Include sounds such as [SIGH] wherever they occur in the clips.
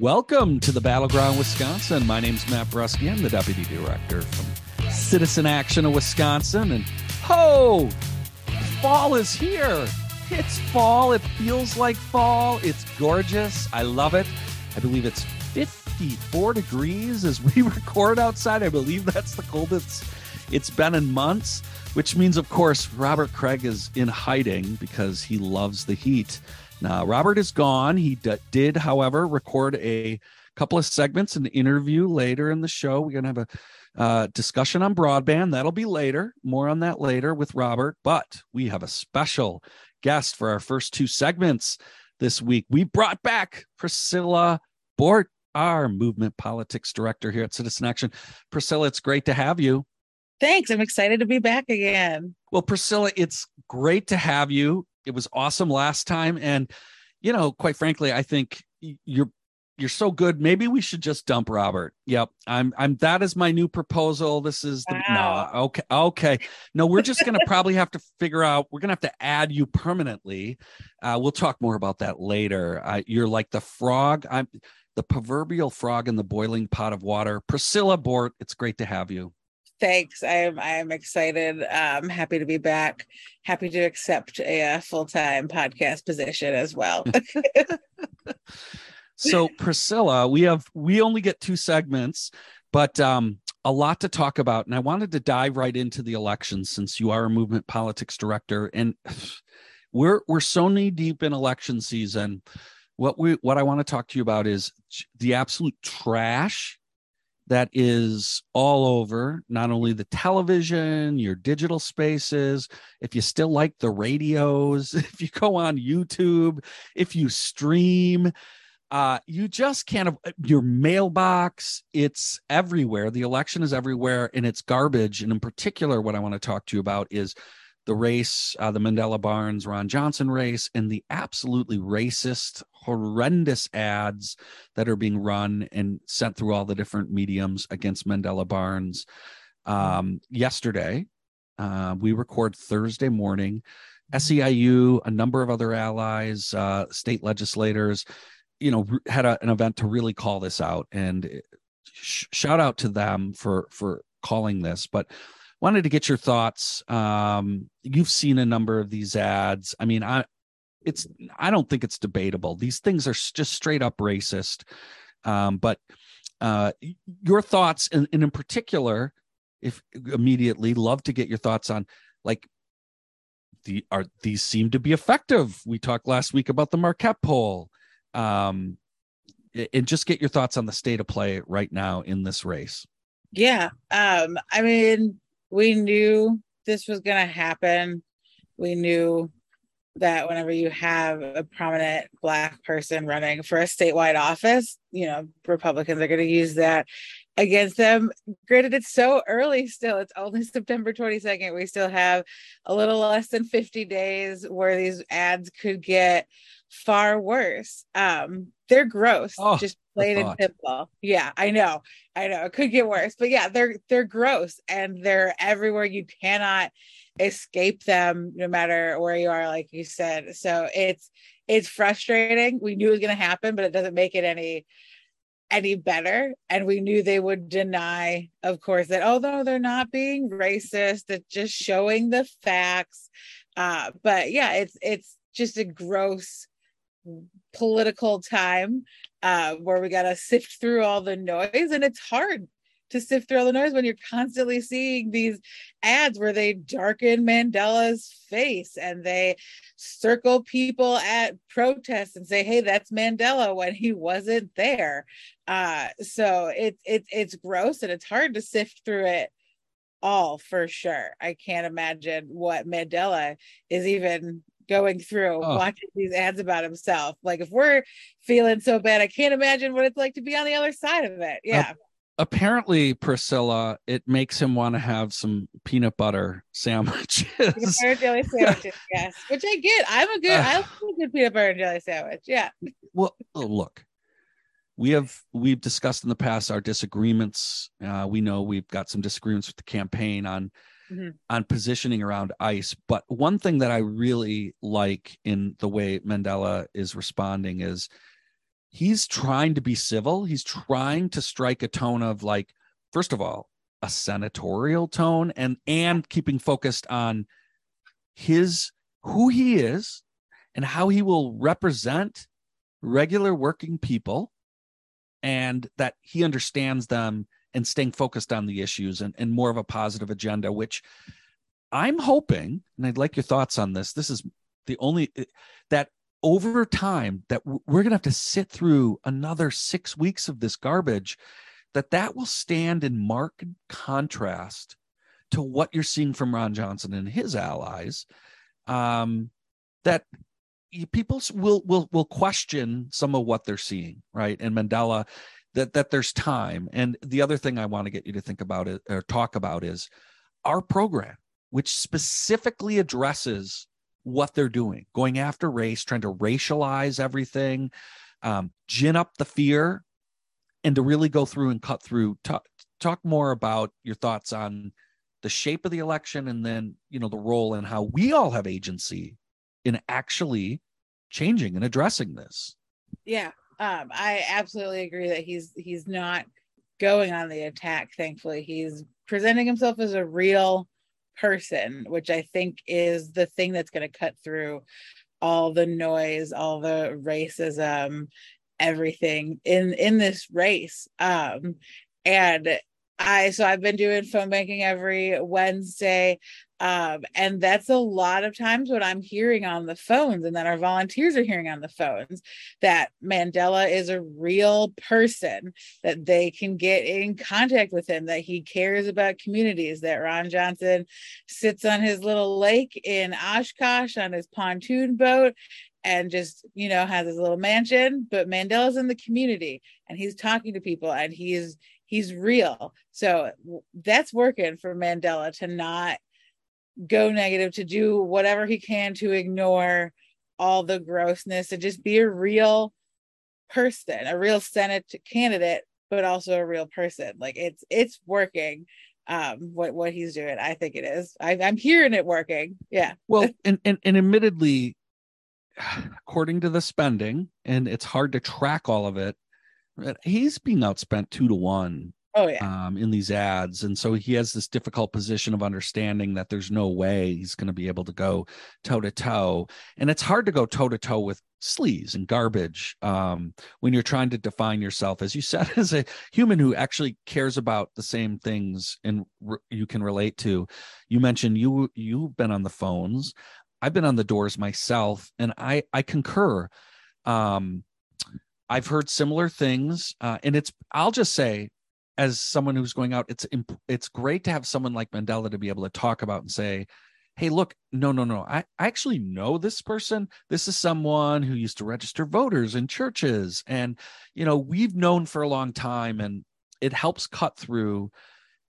Welcome to the Battleground, Wisconsin. My name is Matt Brusky. I'm the Deputy Director from Citizen Action of Wisconsin. And ho, fall is here. It's fall. It feels like fall. It's gorgeous. I love it. I believe it's 54 degrees as we [LAUGHS] record outside. I believe that's the coldest it's been in months, which means, of course, Robert Craig is in hiding because he loves the heat. Now, Robert is gone. He d- did, however, record a couple of segments, an interview later in the show. We're going to have a uh, discussion on broadband. That'll be later. More on that later with Robert. But we have a special guest for our first two segments this week. We brought back Priscilla Bort, our movement politics director here at Citizen Action. Priscilla, it's great to have you. Thanks. I'm excited to be back again. Well, Priscilla, it's great to have you it was awesome last time. And you know quite frankly i think you're you're so good. Maybe we should just dump robert. Yep. I'm i'm that is my new proposal. This is the wow. no okay okay. No we're just gonna probably have to figure out we're gonna have to add you permanently. Uh, we'll talk more about that later. Uh, you're like the frog. I'm the proverbial frog in the boiling pot of water. Priscilla bort it's great to have you thanks. I'm I'm excited. I'm happy to be back. Happy to accept a, a full time podcast position as well. [LAUGHS] so Priscilla, we have we only get two segments, but um, a lot to talk about, and I wanted to dive right into the election since you are a movement politics director, and [SIGHS] we're we're so knee deep in election season. What we what I want to talk to you about is the absolute trash that is all over not only the television your digital spaces if you still like the radios [LAUGHS] if you go on youtube if you stream uh, you just can't have your mailbox it's everywhere. The election is everywhere and it's garbage. And in particular what i want to talk to you about is the race, uh, the Mandela Barnes Ron Johnson race, and the absolutely racist, horrendous ads that are being run and sent through all the different mediums against Mandela Barnes. Um, yesterday, uh, we record Thursday morning. SEIU, a number of other allies, uh, state legislators, you know, had a, an event to really call this out, and sh- shout out to them for for calling this. But wanted to get your thoughts. Um, you've seen a number of these ads. I mean, I it's I don't think it's debatable. These things are just straight up racist. Um, but uh, your thoughts, and, and in particular, if immediately, love to get your thoughts on like the are these seem to be effective. We talked last week about the Marquette poll. Um, and just get your thoughts on the state of play right now in this race. Yeah. Um, I mean, we knew this was going to happen. We knew that whenever you have a prominent black person running for a statewide office, you know, Republicans are going to use that against them. Granted, it's so early still. It's only [LAUGHS] September 22nd. We still have a little less than 50 days where these ads could get far worse. Um, they're gross. Oh, just plain and simple. Yeah, I know. I know. It could get worse. But yeah, they're they're gross and they're everywhere. You cannot escape them no matter where you are, like you said. So it's it's frustrating. We knew it was gonna happen, but it doesn't make it any any better. And we knew they would deny, of course, that although they're not being racist, that just showing the facts. Uh, but yeah, it's it's just a gross political time uh, where we got to sift through all the noise. And it's hard to sift through all the noise when you're constantly seeing these ads where they darken Mandela's face and they circle people at protests and say, "Hey, that's Mandela," when he wasn't there. Uh, so it's it's it's gross and it's hard to sift through it all for sure. I can't imagine what Mandela is even going through oh. watching these ads about himself. Like if we're feeling so bad, I can't imagine what it's like to be on the other side of it. Yeah. Uh, apparently, Priscilla, it makes him want to have some peanut butter sandwiches. Peanut butter and jelly sandwiches, [LAUGHS] yes. Which I get. I'm a good uh, I love a good peanut butter and jelly sandwich. Yeah. Well, oh, look. We have we've discussed in the past our disagreements. Uh, we know we've got some disagreements with the campaign on mm-hmm. on positioning around ice. But one thing that I really like in the way Mandela is responding is he's trying to be civil. He's trying to strike a tone of like, first of all, a senatorial tone and and keeping focused on his who he is and how he will represent regular working people and that he understands them and staying focused on the issues and, and more of a positive agenda which i'm hoping and i'd like your thoughts on this this is the only that over time that we're going to have to sit through another six weeks of this garbage that that will stand in marked contrast to what you're seeing from ron johnson and his allies um, that people will will will question some of what they're seeing right? And mandela that that there's time and the other thing i want to get you to think about it or talk about is our program which specifically addresses what they're doing, going after race, trying to racialize everything, um, gin up the fear, and to really go through and cut through. Talk, talk more about your thoughts on the shape of the election and then, you know, the role and how we all have agency in actually changing and addressing this. Yeah. Um, I absolutely agree that he's he's not going on the attack. Thankfully, he's presenting himself as a real person, which I think is the thing that's going to cut through all the noise, all the racism, everything in in this race. Um, and I so I've been doing phone banking every Wednesday. Um, and that's a lot of times what I'm hearing on the phones, and then our volunteers are hearing on the phones that Mandela is a real person, that they can get in contact with him, that he cares about communities, that Ron Johnson sits on his little lake in Oshkosh on his pontoon boat and just you know has his little mansion but mandela's in the community and he's talking to people and he's he's real. So that's working for mandela to not go negative to do whatever he can to ignore all the grossness and just be a real person a real senate candidate but also a real person. Like it's it's working um what what he's doing. I think it is. I, i'm hearing it working. Yeah. Well [LAUGHS] and, and and admittedly according to the spending and it's hard to track all of it he's being outspent two to one oh yeah. um, in these ads and so he has this difficult position of understanding that there's no way he's going to be able to go toe to toe and it's hard to go toe to toe with sleaze and garbage um, when you're trying to define yourself as you said [LAUGHS] as a human who actually cares about the same things and re- you can relate to. You mentioned you you've been on the phones. I've been on the doors myself and i i concur. Um, I've heard similar things, uh, and it's. I'll just say, as someone who's going out, it's it's great to have someone like Mandela to be able to talk about and say, "Hey, look, no, no, no, I, I actually know this person. This is someone who used to register voters in churches, and you know we've known for a long time, and it helps cut through,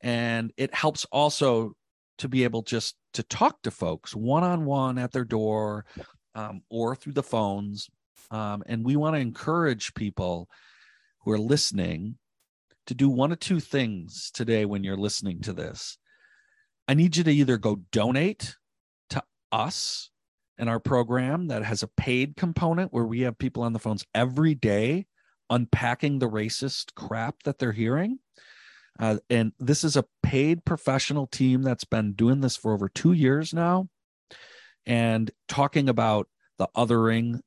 and it helps also to be able just to talk to folks one on one at their door, um, or through the phones, um, and we want to encourage people who are listening to do one of two things today when you're listening to this. I need you to either go donate to us and our program that has a paid component where we have people on the phones every day unpacking the racist crap that they're hearing. Uh, and this is a paid professional team that's been doing this for over two years now and talking about the othering,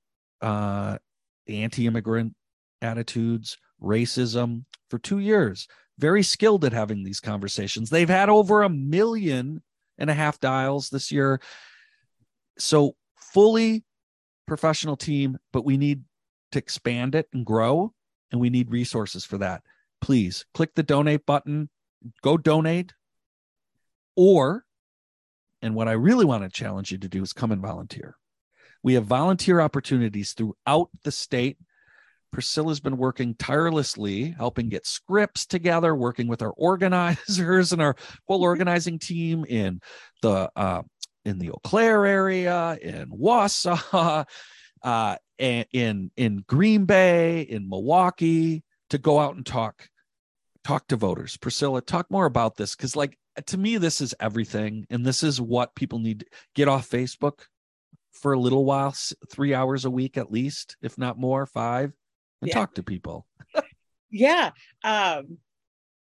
uh, anti immigrant attitudes, racism for two years. Very skilled at having these conversations. They've had over a million and a half dials this year. So, fully professional team, but we need to expand it and grow, and we need resources for that. Please click the donate button, go donate, or, and what I really want to challenge you to do is come and volunteer. We have volunteer opportunities throughout the state Priscilla's been working tirelessly, helping get scripts together, working with our [LAUGHS] organizers and our whole [LAUGHS] organizing team in the uh, in the Eau Claire area, in Wausau, [LAUGHS] uh, in in Green Bay, in Milwaukee, to go out and talk talk to voters. Priscilla, talk more about this because, like, to me, this is everything, and this is what people need. Get off Facebook for a little while, three hours a week at least, if not more, five and Yeah. talk to people. [LAUGHS] Yeah. Um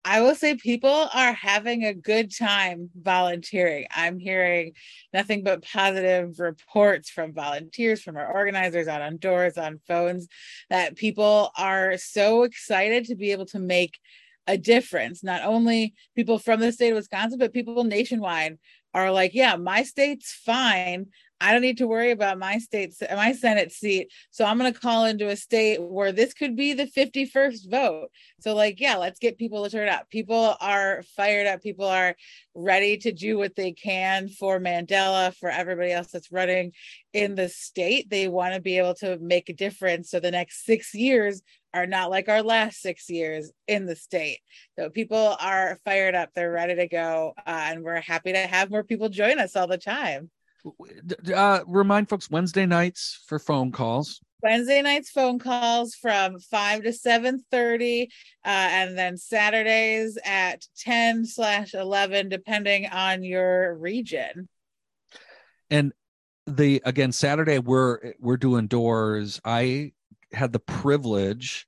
I will say people are having a good time volunteering. I'm hearing nothing but positive reports from volunteers, from our organizers out on doors, on phones, that people are so excited to be able to make a difference. Not only people from the state of Wisconsin, but people nationwide are like, yeah, my state's fine. I don't need to worry about my state, my Senate seat. So I'm going to call into a state where this could be the 51st vote. So, like, yeah, let's get people to turn up. People are fired up. People are ready to do what they can for Mandela, for everybody else that's running in the state. They want to be able to make a difference. So the next six years are not like our last six years in the state. So people are fired up. They're ready to go. Uh, and we're happy to have more people join us all the time. Uh, remind folks Wednesday nights for phone calls. Wednesday nights phone calls from 5 to 7.30 uh, and then Saturdays at 10 slash 11 depending on your region. And the again Saturday we're we're doing doors. I had the privilege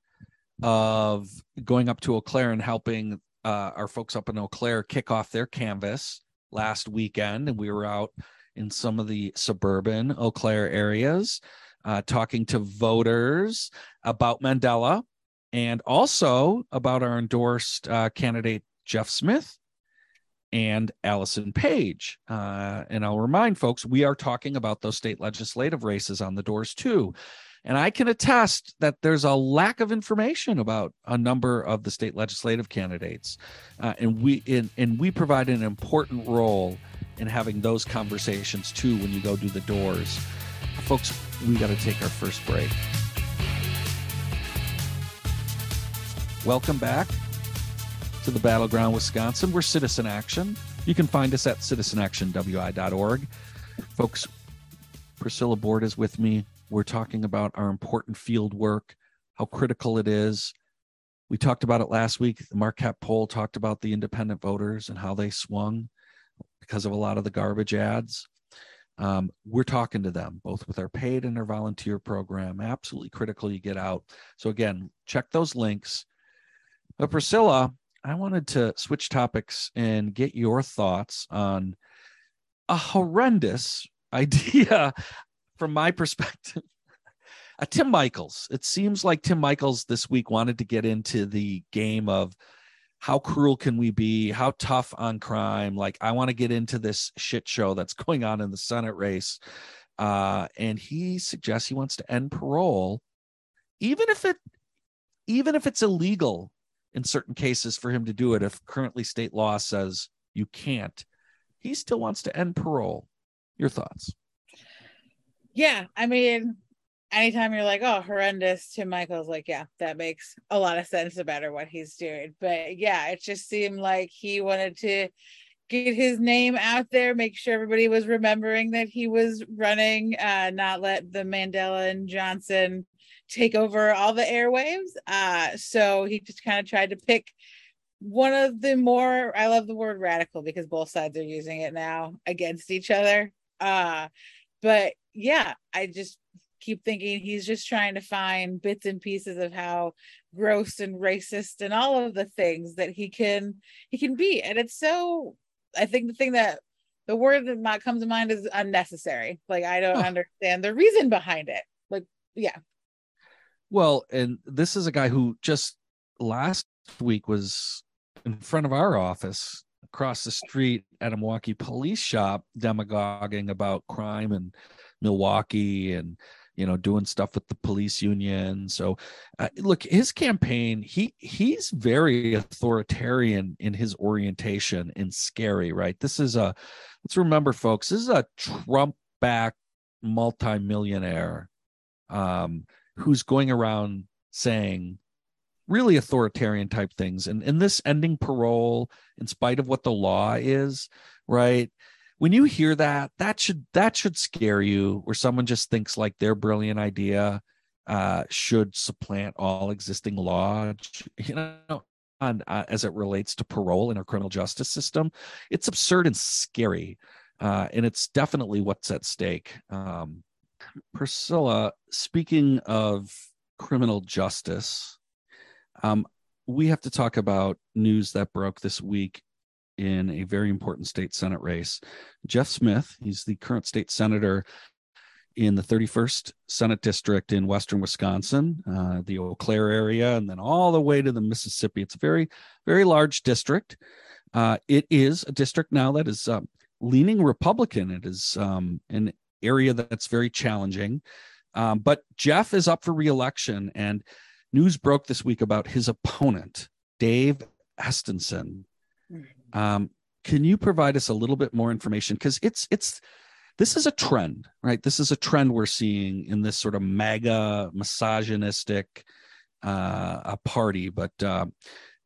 of going up to Eau Claire and helping uh, our folks up in Eau Claire kick off their canvass last weekend, and we were out in some of the suburban Eau Claire areas, uh, talking to voters about Mandela and also about our endorsed uh, candidate Jeff Smith and Allison Page. Uh, and I'll remind folks, we are talking about those state legislative races on the doors too. And I can attest that there's a lack of information about a number of the state legislative candidates, uh, and we in, and we provide an important role in having those conversations too when you go do the doors. Folks, we got to take our first break. Welcome back to the Battleground Wisconsin. We're Citizen Action. You can find us at citizenactionwi.org. Folks, Priscilla Bort is with me. We're talking about our important field work, how critical it is. We talked about it last week. The Marquette poll talked about the independent voters and how they swung because of a lot of the garbage ads. Um, we're talking to them both with our paid and our volunteer program. Absolutely critical you get out. So, again, check those links. But, Priscilla, I wanted to switch topics and get your thoughts on a horrendous [LAUGHS] idea from my perspective. Uh, Tim Michels. It seems like Tim Michels this week wanted to get into the game of how cruel can we be? How tough on crime? Like, I want to get into this shit show that's going on in the Senate race. Uh, and he suggests he wants to end parole, even if it, even if it's illegal in certain cases for him to do it. If currently state law says you can't, he still wants to end parole. Your thoughts? Yeah, I mean, anytime you're like, oh, horrendous, to Michael's like, yeah, that makes a lot of sense matter what he's doing. But yeah, it just seemed like he wanted to get his name out there, make sure everybody was remembering that he was running, uh, not let the Mandela and Johnson take over all the airwaves. Uh, so he just kind of tried to pick one of the more I love the word radical because both sides are using it now against each other. Uh, but yeah, I just keep thinking he's just trying to find bits and pieces of how gross and racist and all of the things that he can he can be. And it's so i think the thing that the word that comes to mind is unnecessary. Like i don't understand the reason behind it. Like yeah. Well, and this is a guy who just last week was in front of our office across the street at a Milwaukee police shop demagoguing about crime in Milwaukee and you know doing stuff with the police union. So uh, look his campaign he he's very authoritarian in his orientation and scary right? This is a let's remember folks this is a trump back multimillionaire um who's going around saying really authoritarian type things. And and this ending parole in spite of what the law is right when you hear that that should that should scare you where someone just thinks like their brilliant idea uh should supplant all existing law [LAUGHS] you know on uh, as it relates to parole in our criminal justice system. It's absurd and scary uh and it's definitely what's at stake. Um priscilla speaking of criminal justice, um, we have to talk about news that broke this week in a very important state Senate race. Jeff Smith, he's the current state senator in the 31st Senate District in Western Wisconsin, uh, the Eau Claire area, and then all the way to the Mississippi. It's a very, very large district. Uh, it is a district now that is um, leaning Republican. It is um, an area that's very challenging. Um, but Jeff is up for reelection, and news broke this week about his opponent, Dave Estenson. Um, can you provide us a little bit more information? Because it's it's this is a trend, right? This is a trend we're seeing in this sort of MAGA misogynistic uh, a party. But uh,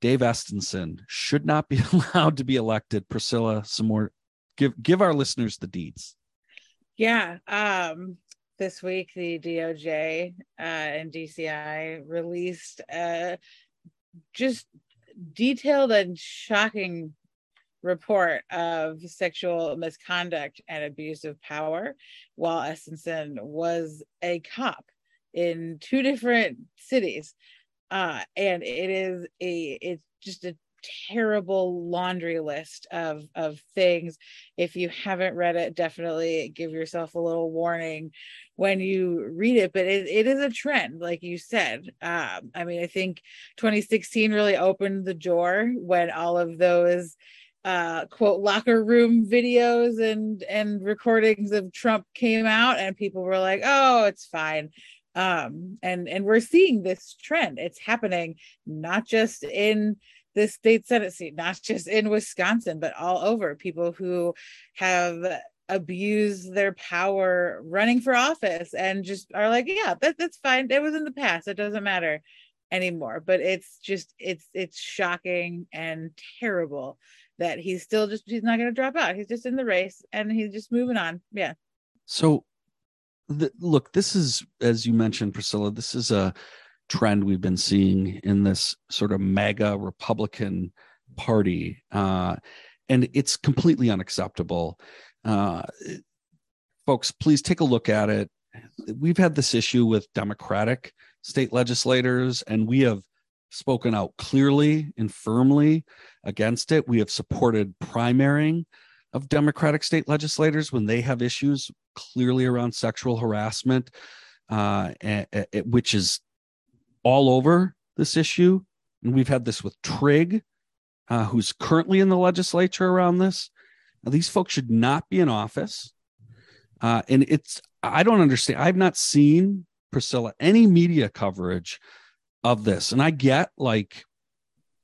Dave Estenson should not be [LAUGHS] allowed to be elected. Priscilla, some more give give our listeners the deeds. Yeah. Um, this week, the DOJ uh, and DCI released uh, just detailed and shocking report of sexual misconduct and abuse of power while Estenson was a cop in two different cities. Uh, and it is a it's just a terrible laundry list of of things if you haven't read it definitely give yourself a little warning when you read it but it, it is a trend like you said um, i mean i think 2016 really opened the door when all of those uh, quote locker room videos and and recordings of Trump came out and people were like, "Oh, it's fine." Um, and and we're seeing this trend. It's happening not just in this state senate seat, not just in Wisconsin, but all over. People who have abused their power running for office and just are like, yeah, that, that's fine. It was in the past. It doesn't matter anymore. But it's just it's it's shocking and terrible that he's still just he's not going to drop out. He's just in the race and he's just moving on. Yeah. So, look, this is as you mentioned, Priscilla. This is a trend we've been seeing in this sort of MAGA Republican Party. Uh, and it's completely unacceptable. Uh, folks, please take a look at it. We've had this issue with Democratic state legislators, and we have spoken out clearly and firmly against it. We have supported primarying of Democratic state legislators when they have issues clearly around sexual harassment, uh, which is all over this issue. And we've had this with Trigg, uh, who's currently in the legislature around this. Now, these folks should not be in office. Uh, and it's, I don't understand. I've not seen, Priscilla, any media coverage of this. And I get like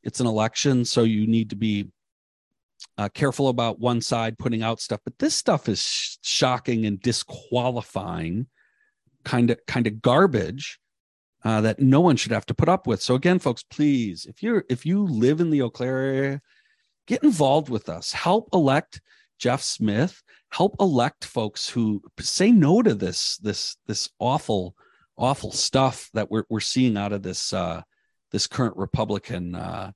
it's an election, so you need to be uh, careful about one side putting out stuff. But this stuff is sh- shocking and disqualifying, kind of kind of garbage uh, that no one should have to put up with. So again, folks, please, if you're if you live in the Eau Claire area, get involved with us. Help elect Jeff Smith. Help elect folks who say no to this this this awful awful stuff that we're we're seeing out of this uh, this current Republican uh,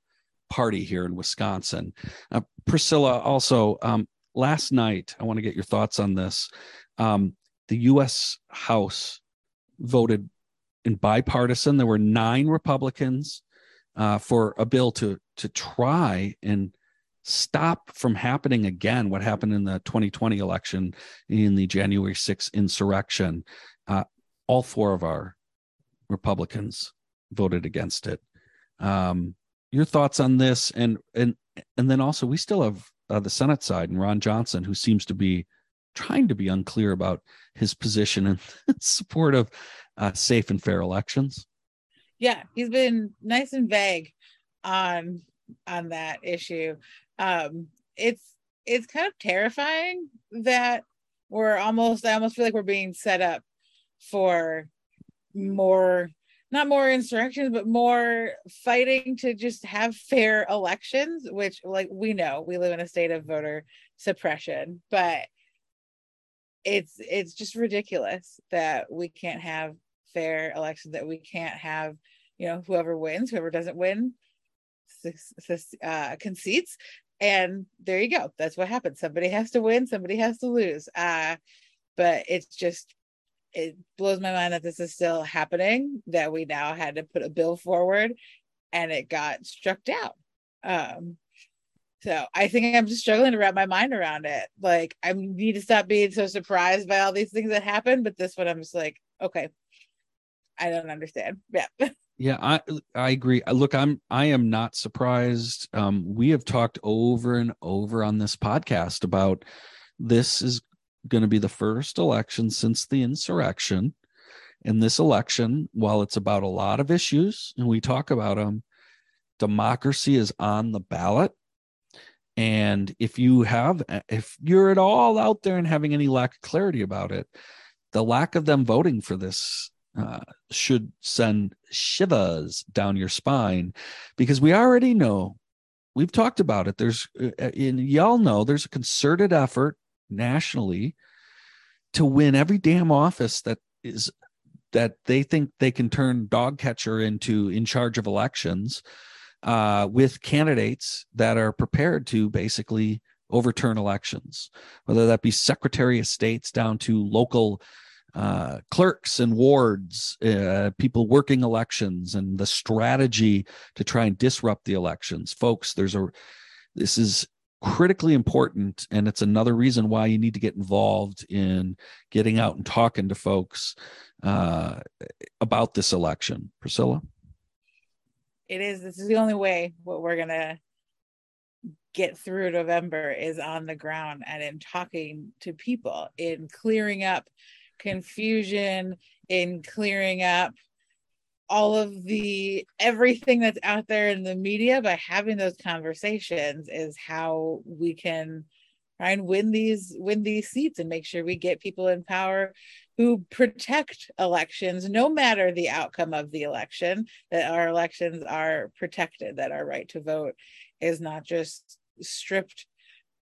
party here in Wisconsin. Uh, Priscilla, also um, last night, I want to get your thoughts on this. Um, the U.S. House voted in bipartisan. There were nine Republicans uh, for a bill to to try and stop from happening again what happened in the 2020 election in the January 6th insurrection. Uh, all four of our Republicans voted against it. Um, your thoughts on this, and and and then also we still have uh, the Senate side and Ron Johnson, who seems to be trying to be unclear about his position in [LAUGHS] support of uh, safe and fair elections. Yeah, he's been nice and vague on on that issue. Um, it's it's kind of terrifying that we're almost I almost feel like we're being set up for more not more insurrections but more fighting to just have fair elections which like we know we live in a state of voter suppression but it's it's just ridiculous that we can't have fair elections that we can't have you know whoever wins whoever doesn't win uh, conceits. And there you go. That's what happens. Somebody has to win somebody has to lose. Uh, but it's just it blows my mind that this is still happening, that we now had to put a bill forward and it got struck down. Um, so I think I'm just struggling to wrap my mind around it. Like I need to stop being so surprised by all these things that happen, but this one I'm just like, okay, I don't understand. Yeah. [LAUGHS] Yeah, I I agree. Uh, look, I'm I am not surprised. Um, we have talked over and over on this podcast about this is going to be the first election since the insurrection. And this election, while it's about a lot of issues and we talk about them, democracy is on the ballot. And if you have, if you're at all out there and having any lack of clarity about it, the lack of them voting for this uh, should send shivers down your spine because we already know we've talked about it there's uh, uh, in y'all know there's a concerted effort nationally to win every damn office that is that they think they can turn dog catcher into in charge of elections uh, with candidates that are prepared to basically overturn elections whether that be secretary of states down to local uh, clerks and wards, uh, people working elections, and the strategy to try and disrupt the elections. Folks, there's a this is critically important and it's another reason why you need to get involved in getting out and talking to folks uh, about this election. Priscilla? It is. This is the only way what we're gonna get through november is on the ground and in talking to people in clearing up confusion, in clearing up all of the everything that's out there in the media by having those conversations is how we can try and win these win these seats and make sure we get people in power who protect elections no matter the outcome of the election that our elections are protected that our right to vote is not just stripped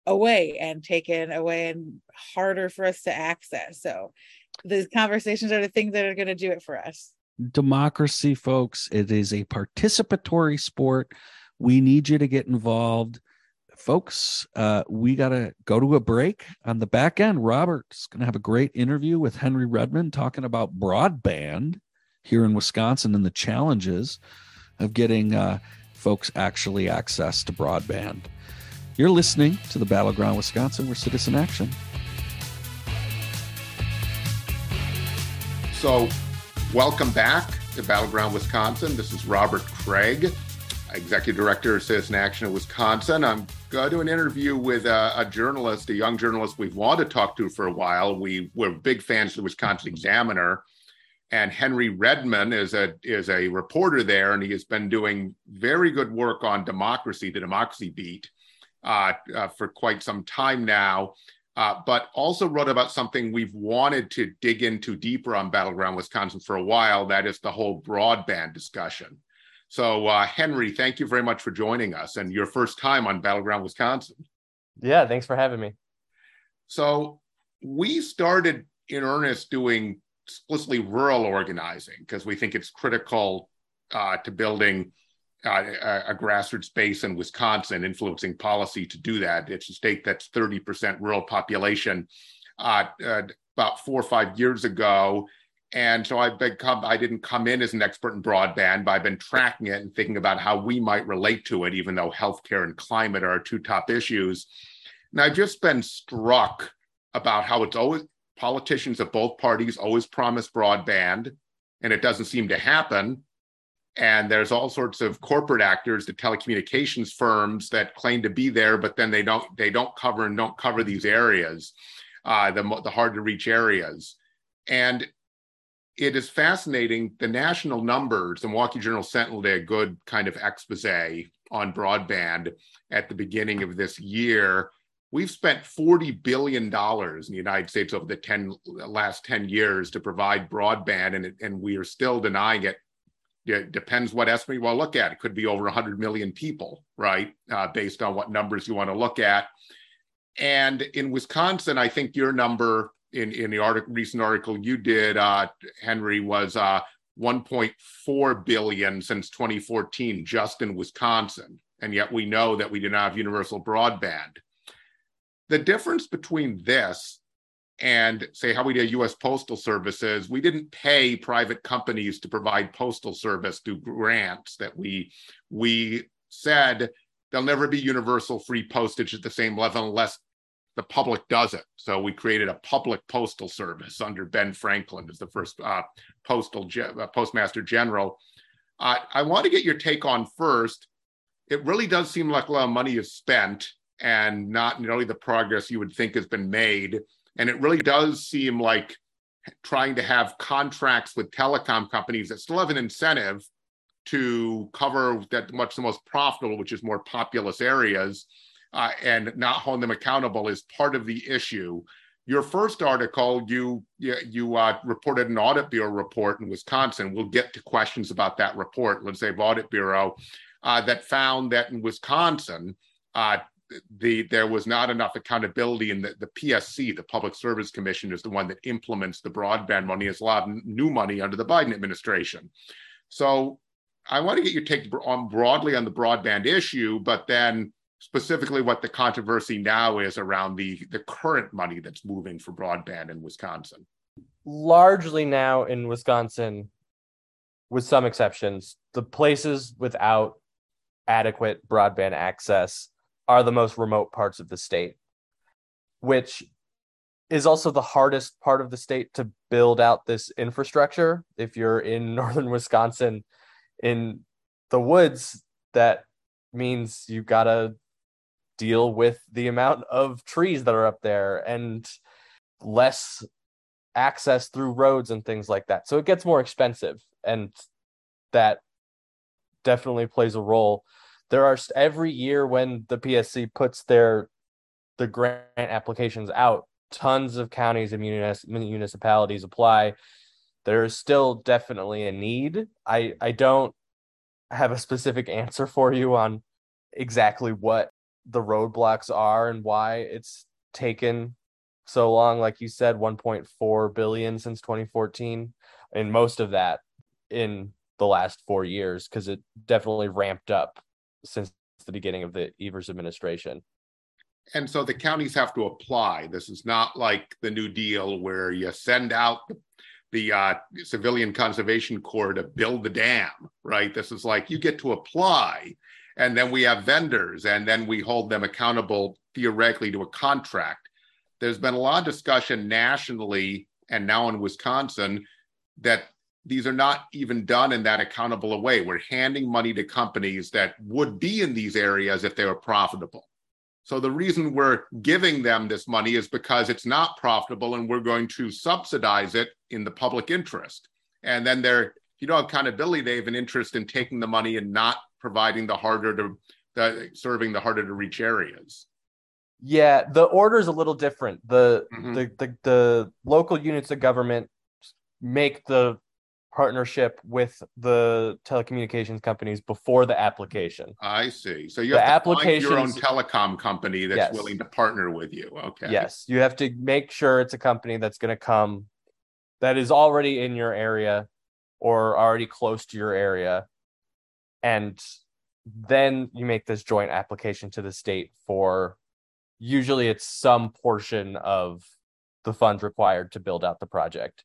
away and taken away and harder for us to access so these conversations are the things that are going to do it for us. Democracy, folks, it is a participatory sport. We need you to get involved. Folks, uh, we got to go to a break. On the back end, Robert's going to have a great interview with Henry Redman talking about broadband here in Wisconsin and the challenges of getting uh, folks actually access to broadband. You're listening to the Battleground Wisconsin, where citizen action So, welcome back to Battleground Wisconsin. This is Robert Craig, Executive Director of Citizen Action of Wisconsin. I'm going to do an interview with a, a, journalist, a young journalist we've wanted to talk to for a while. We were big fans of the Wisconsin Examiner, and Henry Redman is a is a reporter there, and he has been doing very good work on democracy, the democracy beat, uh, uh, for quite some time now uh, but also wrote about something we've wanted to dig into deeper on Battleground Wisconsin for a while. That is the whole broadband discussion. So, uh, Henry, thank you very much for joining us and your first time on Battleground Wisconsin. Yeah, thanks for having me. So, we started in earnest doing explicitly rural organizing because we think it's critical uh, to building uh, a, grassroots base in Wisconsin influencing policy to do that. It's a state that's 30% rural population. Uh, uh, about four or five years ago, and so I've become, I didn't come in as an expert in broadband, but I've been tracking it and thinking about how we might relate to it, even though healthcare and climate are our two top issues. And I've just been struck about how it's always politicians of both parties always promise broadband, and it doesn't seem to happen and there's all sorts of corporate actors the telecommunications firms that claim to be there but then they don't they don't cover and don't cover these areas uh, the, the hard to reach areas. And it is fascinating the national numbers the milwaukee journal sentinel did a good kind of expose on broadband at the beginning of this year. We've spent $40 billion in the united states over the 10 last 10 years to provide broadband and, and we are still denying it it depends what estimate you want to look at. It could be over 100 million people, right? Uh, based on what numbers you want to look at. And in Wisconsin, I think your number in, in the article, recent article you did, uh, Henry, was uh, 1.4 billion since 2014 just in Wisconsin. And yet we know that we do not have universal broadband. The difference between this and say how we did U.S. Postal Services, we didn't pay private companies to provide postal service through grants. That we we said there'll never be universal free postage at the same level unless the public does it. So we created a public postal service under Ben Franklin as the first uh, postal ge- uh, postmaster general. Uh, I want to get your take on first. It really does seem like a lot of money is spent and not nearly the progress you would think has been made. And it really does seem like trying to have contracts with telecom companies that still have an incentive to cover that much the most profitable, which is more populous areas, uh, and not hold them accountable is part of the issue. Your first article, you you, you uh, reported an audit bureau report in Wisconsin. We'll get to questions about that report. Let's say audit bureau uh, that found that in Wisconsin, uh, the there was not enough accountability in the, the PSC, the Public Service Commission, is the one that implements the broadband money. It's a lot of new money under the Biden administration. So I want to get your take on broadly on the broadband issue, but then specifically what the controversy now is around the the current money that's moving for broadband in Wisconsin. Largely now in Wisconsin, with some exceptions, the places without adequate broadband access are the most remote parts of the state, which is also the hardest part of the state to build out this infrastructure. If you're in [LAUGHS] northern Wisconsin, in the woods, that means you gotta deal with the amount of trees that are up there and less access through roads and things like that. So it gets more expensive and that definitely plays a role. There are every year when the PSC puts their the grant applications out, tons of counties and municipalities apply. There's still definitely a need. I I don't have a specific answer for you on exactly what the roadblocks are and why it's taken so long like you said 1.4 billion since 2014 and most of that in the last 4 years cuz it definitely ramped up since the beginning of the Evers administration. And so the counties have to apply. This is not like the new deal where you send out the, uh, civilian conservation corps to build the dam right? This is like you get to apply and then we have vendors and then we hold them accountable theoretically to a contract. There's been a lot of discussion nationally and now in wisconsin that these are not even done in that accountable a way we're handing money to companies that would be in these areas if they were profitable so the reason we're giving them this money is because it's not profitable and we're going to subsidize it in the public interest and then they're if you know accountability they have an interest in taking the money and not providing the harder to the, serving the harder to reach areas. Yeah, the order is a little different. The, mm-hmm. the the the local units of government make the partnership with the telecommunications companies before the application. I see. So you have the to find your own telecom company that's yes. willing to partner with you. Okay. Yes, you have to make sure it's a company that's going to come that is already in your area or already close to your area and then you make this joint application to the state for usually it's some portion of the funds required to build out the project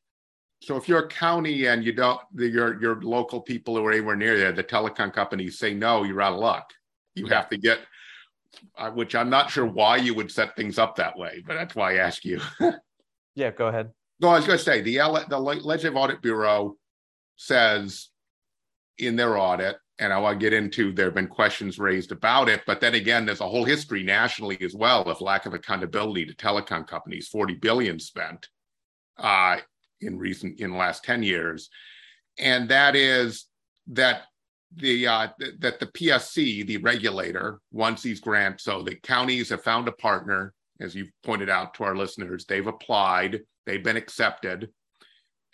so if you're a county and you don't your your local people who are anywhere near there the telecom companies say no you're out of luck you have to get uh, which i'm not sure why you would set things up that way but that's why i ask you [LAUGHS] yeah go ahead no i was going to say the, L- the legislative audit bureau says in their audit and I want to get into there have been questions raised about it. But then again, there's a whole history nationally as well of lack of accountability to telecom companies. 40 billion spent uh, in recent in the last 10 years, and that is that the uh, th- that the PSC, the regulator, wants these grants. So the counties have found a partner, as you've pointed out to our listeners. They've applied, they've been accepted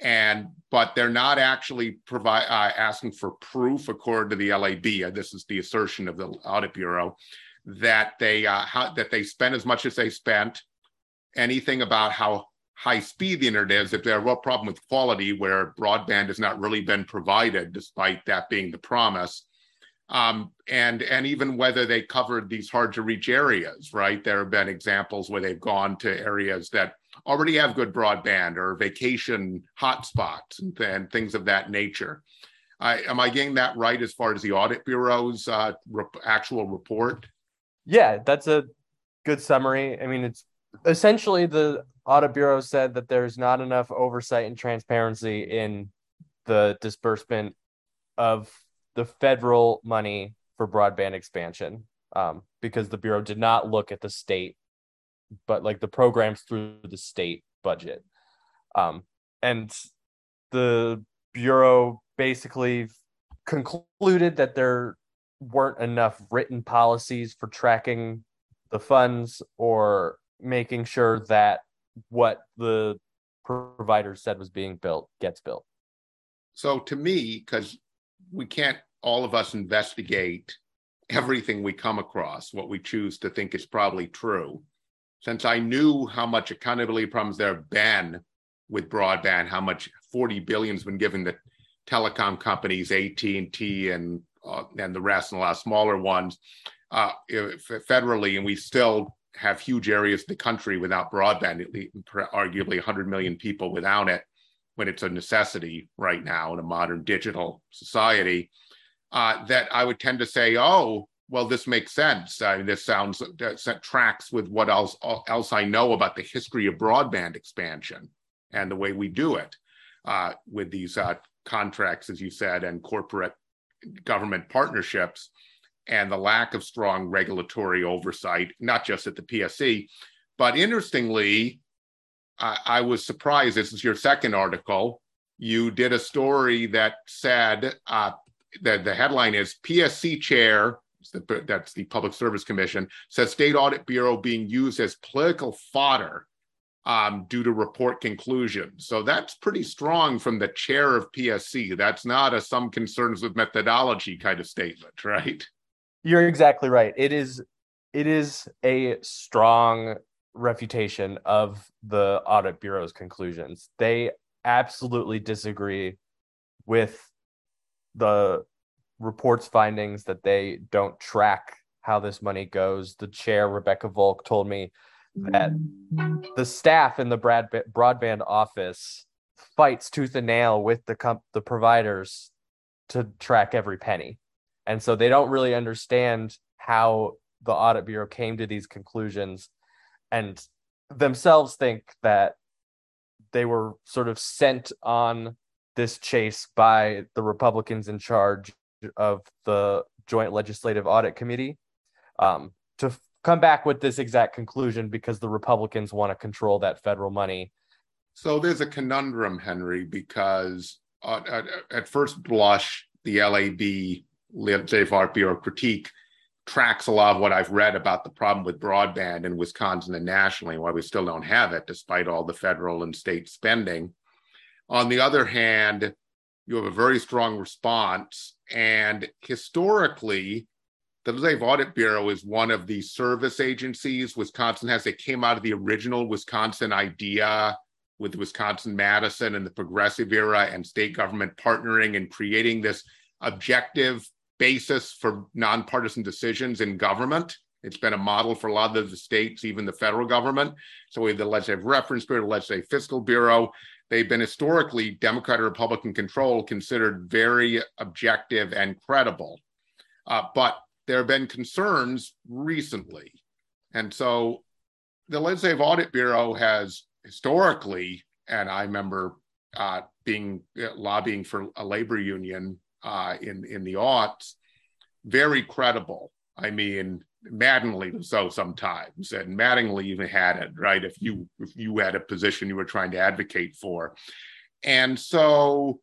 and but they're not actually provide uh, asking for proof according to the LAB. Uh, this is the assertion of the audit bureau that they uh, how, that they spent as much as they spent. Anything about how high speed the internet is, if they have a problem with quality, where broadband has not really been provided, despite that being the promise. Um, and and even whether they covered these hard to reach areas, right? There have been examples where they've gone to areas that already have good broadband or vacation hotspots and, and things of that nature. I, am I getting that right as far as the audit bureau's uh, rep- actual report? Yeah, that's a good summary. I mean, it's essentially the audit bureau said that there's not enough oversight and transparency in the disbursement of the federal money for broadband expansion um, because the bureau did not look at the state but like the programs through the state budget. Um, and the bureau basically concluded that there weren't enough written policies for tracking the funds or making sure that what the provider said was being built gets built. So to me, because we can't all of us investigate everything we come across, what we choose to think is probably true. Since I knew how much accountability problems there have been with broadband, how much 40 billion has been given to telecom companies, AT&T and uh, and the rest, and a lot of smaller ones, uh, federally, and we still have huge areas of the country without broadband, arguably 100 million people without it, when it's a necessity right now in a modern digital society, uh, that I would tend to say, oh, well, this makes sense. I mean, this sounds tracks with what else else I know about the history of broadband expansion and the way we do it uh, with these uh, contracts, as you said, and corporate government partnerships and the lack of strong regulatory oversight, not just at the PSC. But interestingly, I, I was surprised. This is your second article. You did a story that said uh, that the headline is PSC chair, that's the Public Service Commission, says State Audit Bureau being used as political fodder um, due to report conclusions. So that's pretty strong from the chair of PSC. That's not a some concerns with methodology kind of statement, [LAUGHS] right? You're exactly right. It is it is a strong refutation of the audit bureau's conclusions. They absolutely disagree with the report's findings that they don't track how this money goes. The chair, Rebecca Valcq, told me that the staff in the broadband office fights tooth and nail with the the providers to track every penny. And so they don't really understand how the audit bureau came to these conclusions and themselves think that they were sort of sent on this chase by the Republicans in charge of the Joint Legislative Audit Committee um, to f- come back with this exact conclusion because the Republicans want to control that federal money. So there's a conundrum, Henry, because uh, at, at first blush, the LAB legislative art bureau critique tracks a lot of what I've read about the problem with broadband in Wisconsin and nationally, why we still don't have it, despite all the federal and state spending. On the other hand, you have a very strong response. And historically, the Legislative Audit Bureau is one of the service agencies Wisconsin has. They came out of the original Wisconsin idea with Wisconsin Madison and the progressive era and state government partnering and creating this objective basis for nonpartisan decisions in government. It's been a model for a lot of the states, even the federal government. So we have the Legislative Reference Bureau, the Legislative Fiscal Bureau. They've been historically Democrat or Republican control, considered very objective and credible. Uh, but there have been concerns recently. And so the Legislative Audit Bureau has historically, and I remember uh, being uh, lobbying for a labor union uh, in in the aughts, very credible. I mean, maddeningly so sometimes, and Mattingly even had it right. If you if you had a position you were trying to advocate for, and so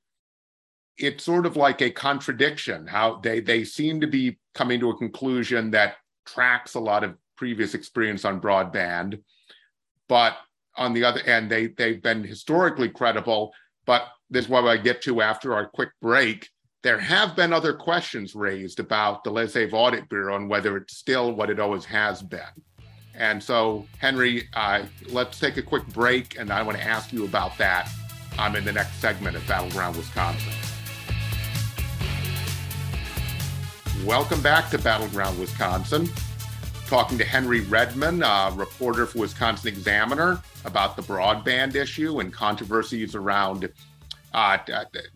it's sort of like a contradiction. How they they seem to be coming to a conclusion that tracks a lot of previous experience on broadband, but on the other end, they they've been historically credible. But this is what I get to after our quick break there have been other questions raised about the Legislative Audit Bureau and whether it's still what it always has been. And so, Henry, uh, let's take a quick break, and I want to ask you about that um, in the next segment of Battleground Wisconsin. Welcome back to Battleground Wisconsin. talking to Henry Redman, a reporter for Wisconsin Examiner, about the broadband issue and controversies around uh,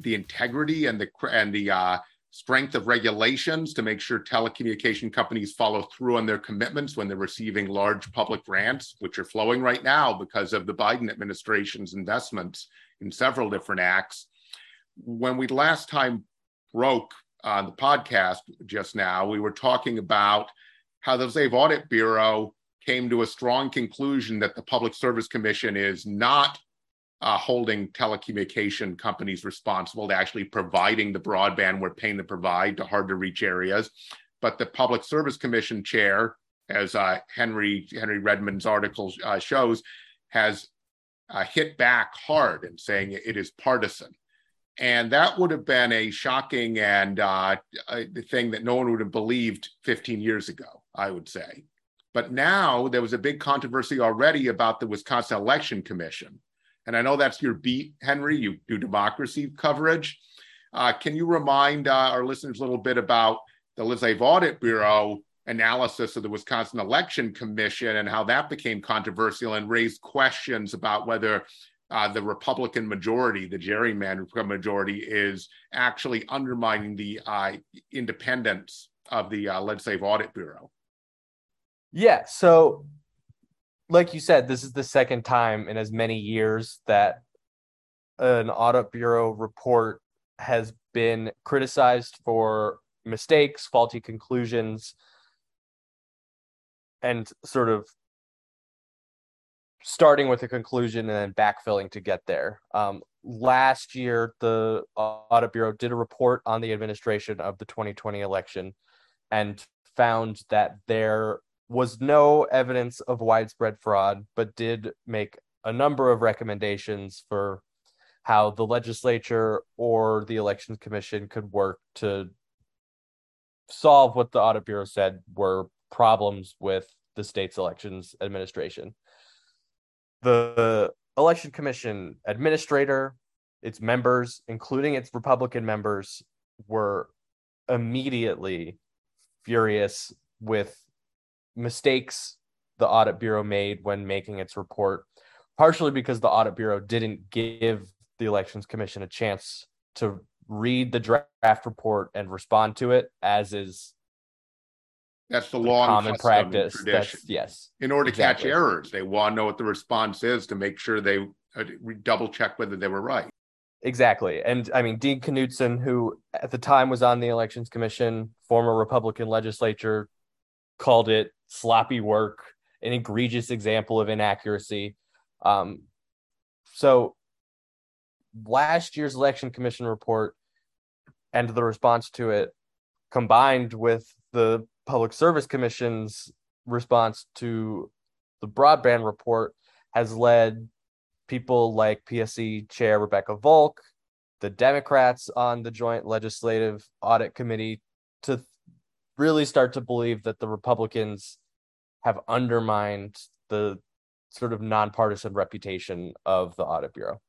the integrity and the and the uh, strength of regulations to make sure telecommunication companies follow through on their commitments when they're receiving large public grants, which are flowing right now because of the Biden administration's investments in several different acts. When we last time broke on the podcast just now, we were talking about how the Legislative Audit Bureau came to a strong conclusion that the Public Service Commission is not uh, holding telecommunication companies responsible to actually providing the broadband we're paying to provide to hard to reach areas. But the Public Service Commission chair, as uh, Henry Henry Redman's article uh, shows, has uh, hit back hard in saying it is partisan. And that would have been a shocking and uh, the thing that no one would have believed 15 years ago, I would say. But now there was a big controversy already about the Wisconsin Election Commission and I know that's your beat, Henry. You do democracy coverage. Uh, can you remind uh, our listeners a little bit about the Legislative Audit Bureau analysis of the Wisconsin Election Commission and how that became controversial and raised questions about whether uh, the Republican majority, the gerrymandered majority, is actually undermining the uh, independence of the uh, Legislative Audit Bureau? Yeah. So like you said, this is the second time in as many years that an audit bureau report has been criticized for mistakes, faulty conclusions, and sort of starting with a conclusion and then backfilling to get there. Um, last year, the audit bureau did a report on the administration of the 2020 election and found that there was no evidence of widespread fraud, but did make a number of recommendations for how the legislature or the elections commission could work to solve what the audit bureau said were problems with the state's elections administration. The election commission administrator, its members, including its Republican members, were immediately furious with mistakes the audit bureau made when making its report, partially because the audit bureau didn't give the elections commission a chance to read the draft report and respond to it, as is that's the long common practice. That's, yes. In order to exactly. catch errors, they want to know what the response is to make sure they uh, double check whether they were right. Exactly. And I mean, Dean Knudson, who at the time was on the Elections Commission, former Republican legislature, called it sloppy work, an egregious example of inaccuracy. Um, so last year's election commission report and the response to it combined with the public service commission's response to the broadband report has led people like PSC chair Rebecca Valcq, the Democrats on the joint legislative audit committee to really start to believe that the Republicans have undermined the sort of nonpartisan reputation of the audit bureau.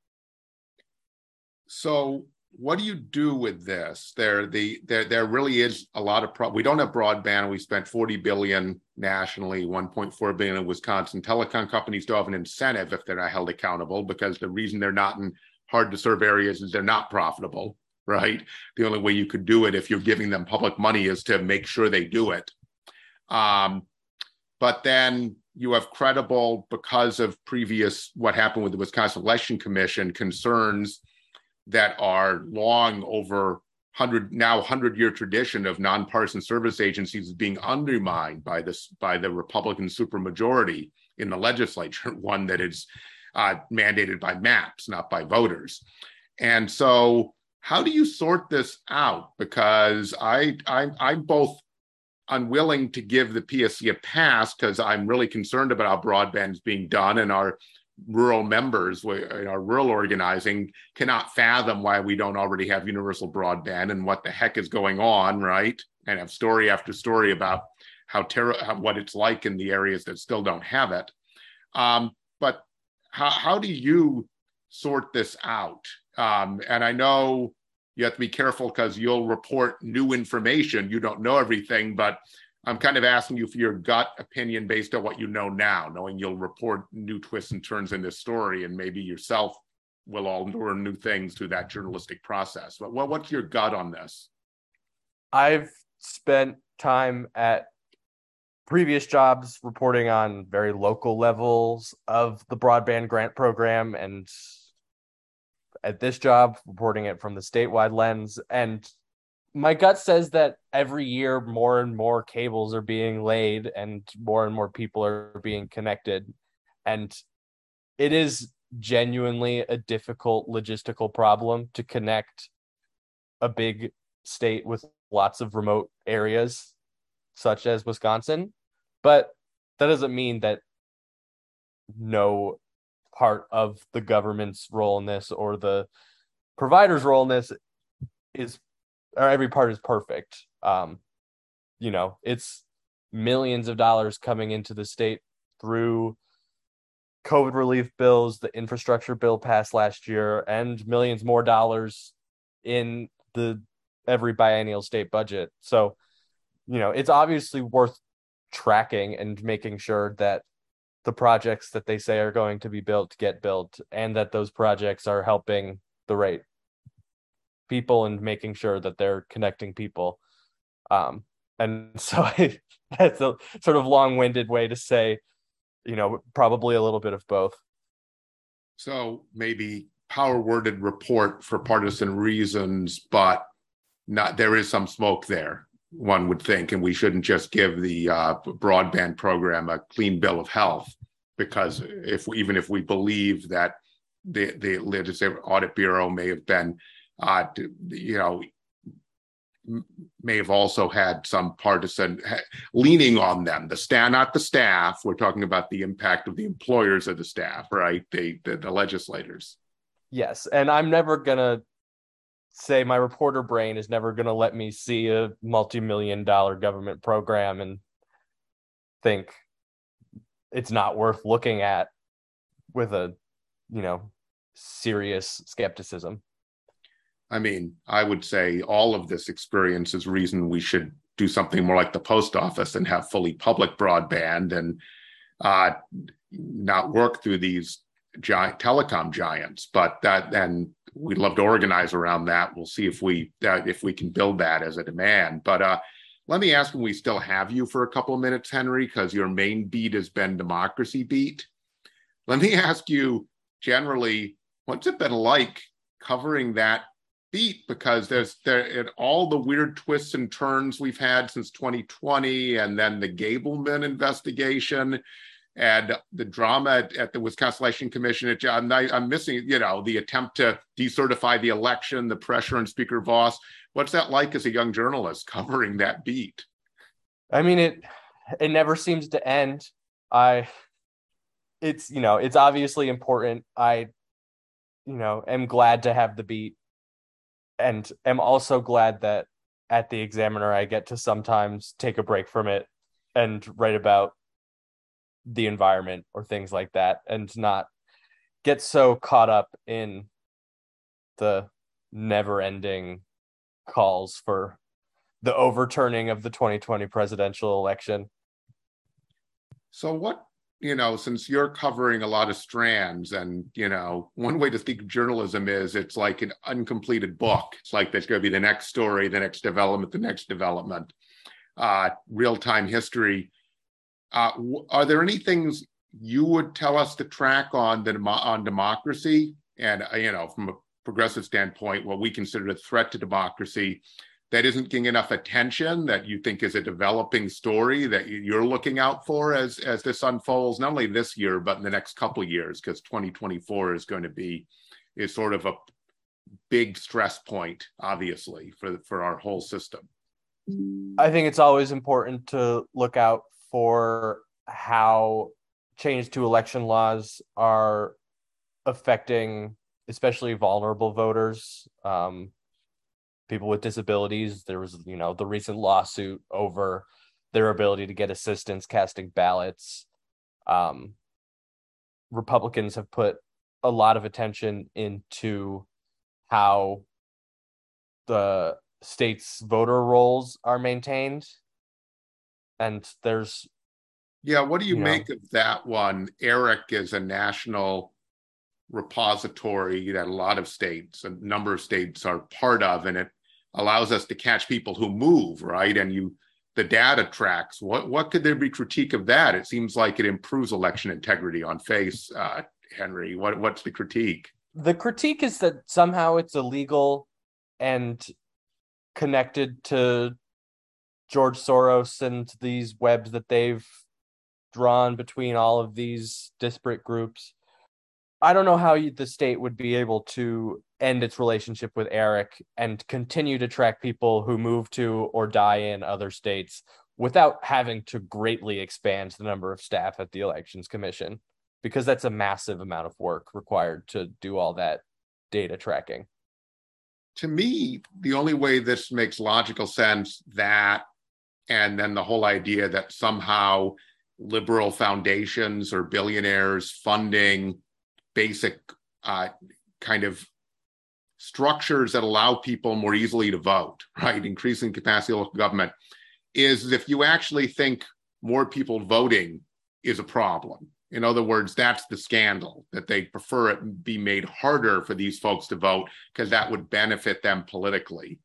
So what do you do with this? There, the there there really is a lot of pro- we don't have broadband. We spent 40 billion nationally, 1.4 billion in Wisconsin. Telecom companies don't have an incentive if they're not held accountable because the reason they're not in hard to serve areas is they're not profitable right? The only way you could do it if you're giving them public money is to make sure they do it. Um, but then you have credible, because of previous what happened with the Wisconsin Election Commission, concerns that are long over 100 now 100 year tradition of nonpartisan service agencies being undermined by this by the Republican supermajority in the legislature, [LAUGHS] one that is uh, mandated by maps, not by voters. And so how do you sort this out? Because I, I I'm both unwilling to give the PSC a pass because I'm really concerned about how broadband is being done and our rural members our rural organizing cannot fathom why we don't already have universal broadband and what the heck is going on, right? And have story after story about how terrible what it's like in the areas that still don't have it. Um, but how, how do you sort this out? Um, and I know you have to be careful because you'll report new information. You don't know everything, but I'm kind of asking you for your gut opinion based on what you know now, knowing you'll report new twists and turns in this story, and maybe yourself will all learn new things through that journalistic process. But what, what's your gut on this? I've spent time at previous jobs reporting on very local levels of the broadband grant program and at this job reporting it from the statewide lens. And my gut says that every year more and more cables are being laid and more and more people are being connected. And it is genuinely a difficult logistical problem to connect a big state with lots of remote areas such as Wisconsin. But that doesn't mean that no part of the government's role in this or the provider's role in this is or every part is perfect. Um, you know, it's millions of dollars coming into the state through COVID relief bills, the infrastructure bill passed last year, and millions more dollars in the every biennial state budget. So, you know, it's obviously worth tracking and making sure that the projects that they say are going to be built get built and that those projects are helping the right people and making sure that they're connecting people. Um, and [LAUGHS] so I, that's a sort of long-winded way to say, you know, probably a little bit of both. So maybe power worded report for partisan reasons, but not there is some smoke there. One would think, and we shouldn't just give the uh, broadband program a clean bill of health, because if we, even if we believe that the the legislative audit bureau may have been uh, you know, may have also had some partisan leaning on them. The staff, not the staff. We're talking about the impact of the employers of the staff, right? The, the, the legislators. Yes, and I'm never gonna say my reporter brain is never gonna let me see a multi-million dollar government program and think it's not worth looking at with a you know serious skepticism. I mean, I would say all of this experience is reason we should do something more like the post office and have fully public broadband and uh, not work through these giant telecom giants. But that and we'd love to organize around that. We'll see if we uh, if we can build that as a demand. But uh, let me ask when we still have you for a couple of minutes, Henry, because your main beat has been democracy beat. Let me [LAUGHS] ask you generally, what's it been like covering that beat because there's there all the weird twists and turns we've had since 2020 and then the Gableman investigation and the drama at, at the Wisconsin Election Commission. I'm, I'm, missing, you know, the attempt to decertify the election, the pressure on Speaker Vos. What's that like as a young journalist [LAUGHS] covering that beat? I mean, it it never seems to end. I, it's you know, it's obviously important. I, you know, am glad to have the beat and am also glad that at the examiner I get to sometimes take a break from it and write about the environment or things like that and not get so caught up in the never ending calls for the overturning of the 2020 presidential election. So what you know, since you're covering a lot of strands, and you know, one way to think of journalism is it's like an uncompleted book. It's like there's going to be the next story, the next development, the next development, uh, real time history. Uh, are there any things you would tell us to track on the on democracy, and uh, you know, from a progressive standpoint, what we consider a threat to democracy? that isn't getting enough attention that you think is a developing story that you're looking out for as as this unfolds not only this year but in the next couple of years because 2024 is going to be is sort of a big stress point obviously for for our whole system i think it's always important to look out for how changes to election laws are affecting especially vulnerable voters um, people with disabilities. There was, you know, the recent lawsuit over their ability to get assistance casting ballots. Um, Republicans have put a lot of attention into how the state's voter rolls are maintained. And there's Yeah, what do you You know. make of that one? ERIC is a national repository that a lot of states, a number of states are part of, and it allows us to catch people who move, right? And you, the data tracks. What what could there be critique of that? It seems like it improves election integrity on face, uh, Henry. What what's the critique? the critique is that somehow it's illegal and connected to George Soros and these webs that they've drawn between all of these disparate groups. I don't know how you, the state would be able to end its relationship with ERIC and continue to track people who move to or die in other states without having to greatly expand the number of staff at the elections commission because that's a massive amount of work required to do all that data tracking. to me, the only way this makes logical sense that, and then the whole idea that somehow liberal foundations or billionaires funding basic uh, kind of structures that allow people more easily to vote, right? Increasing capacity of local government is if you actually think more people voting is a problem. In other words, that's the scandal that they prefer it be made harder for these folks to vote because that would benefit them politically.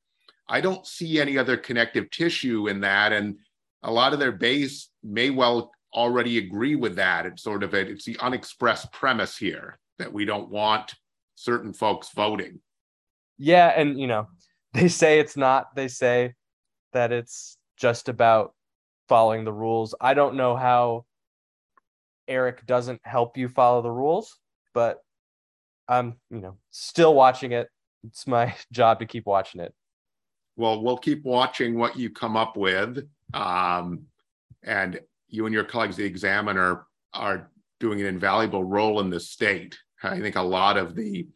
I don't see any other connective tissue in that. And a lot of their base may well already agree with that. It's sort of a, it's the unexpressed premise here that we don't want certain folks voting. Yeah, and you know, they say it's not. They say that it's just about following the rules. I don't know how ERIC doesn't help you follow the rules, but I'm, you know, still watching it. It's my [LAUGHS] job to keep watching it. Well, we'll keep watching what you come up with. Um, and you and your colleagues, the examiner, are doing an invaluable role in the state. I think a lot of the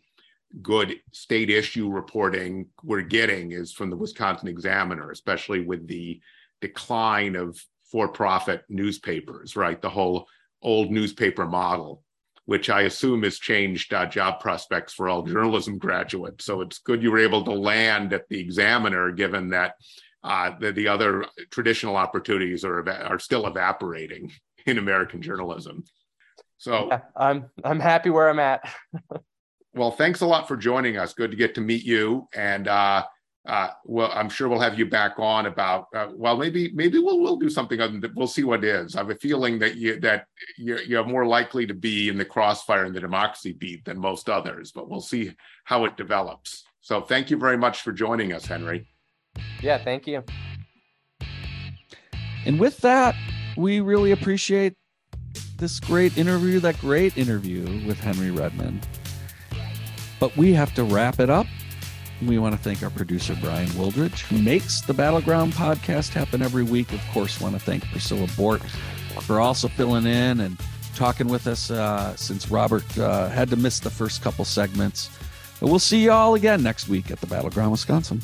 good state issue reporting we're getting is from the Wisconsin Examiner, especially with the decline of for profit newspapers, right? The whole old newspaper model, which I assume has changed uh, job prospects for all journalism graduates. So it's good you were able to land at the Examiner, given that uh, the, the other traditional opportunities are are still evaporating in American journalism. So, Yeah, I'm I'm happy where I'm at. [LAUGHS] well, thanks a lot for joining us. Good to get to meet you, and uh, uh, well, I'm sure we'll have you back on about. Uh, well, maybe maybe we'll we'll do something other than we'll see what it is. I have a feeling that you that you're, you're more likely to be in the crossfire in the democracy beat than most others, but we'll see how it develops. So, thank you very much for joining us, Henry. Yeah, thank you. And with that, we really appreciate this great interview, that great interview with Henry Redman. But we have to wrap it up. We want to thank our producer, Brian Wildridge, who makes the Battleground podcast happen every week. Of course, want to thank Priscilla Bort for also filling in and talking with us uh, since Robert uh, had to miss the first couple segments. But we'll see you all again next week at the Battleground, Wisconsin.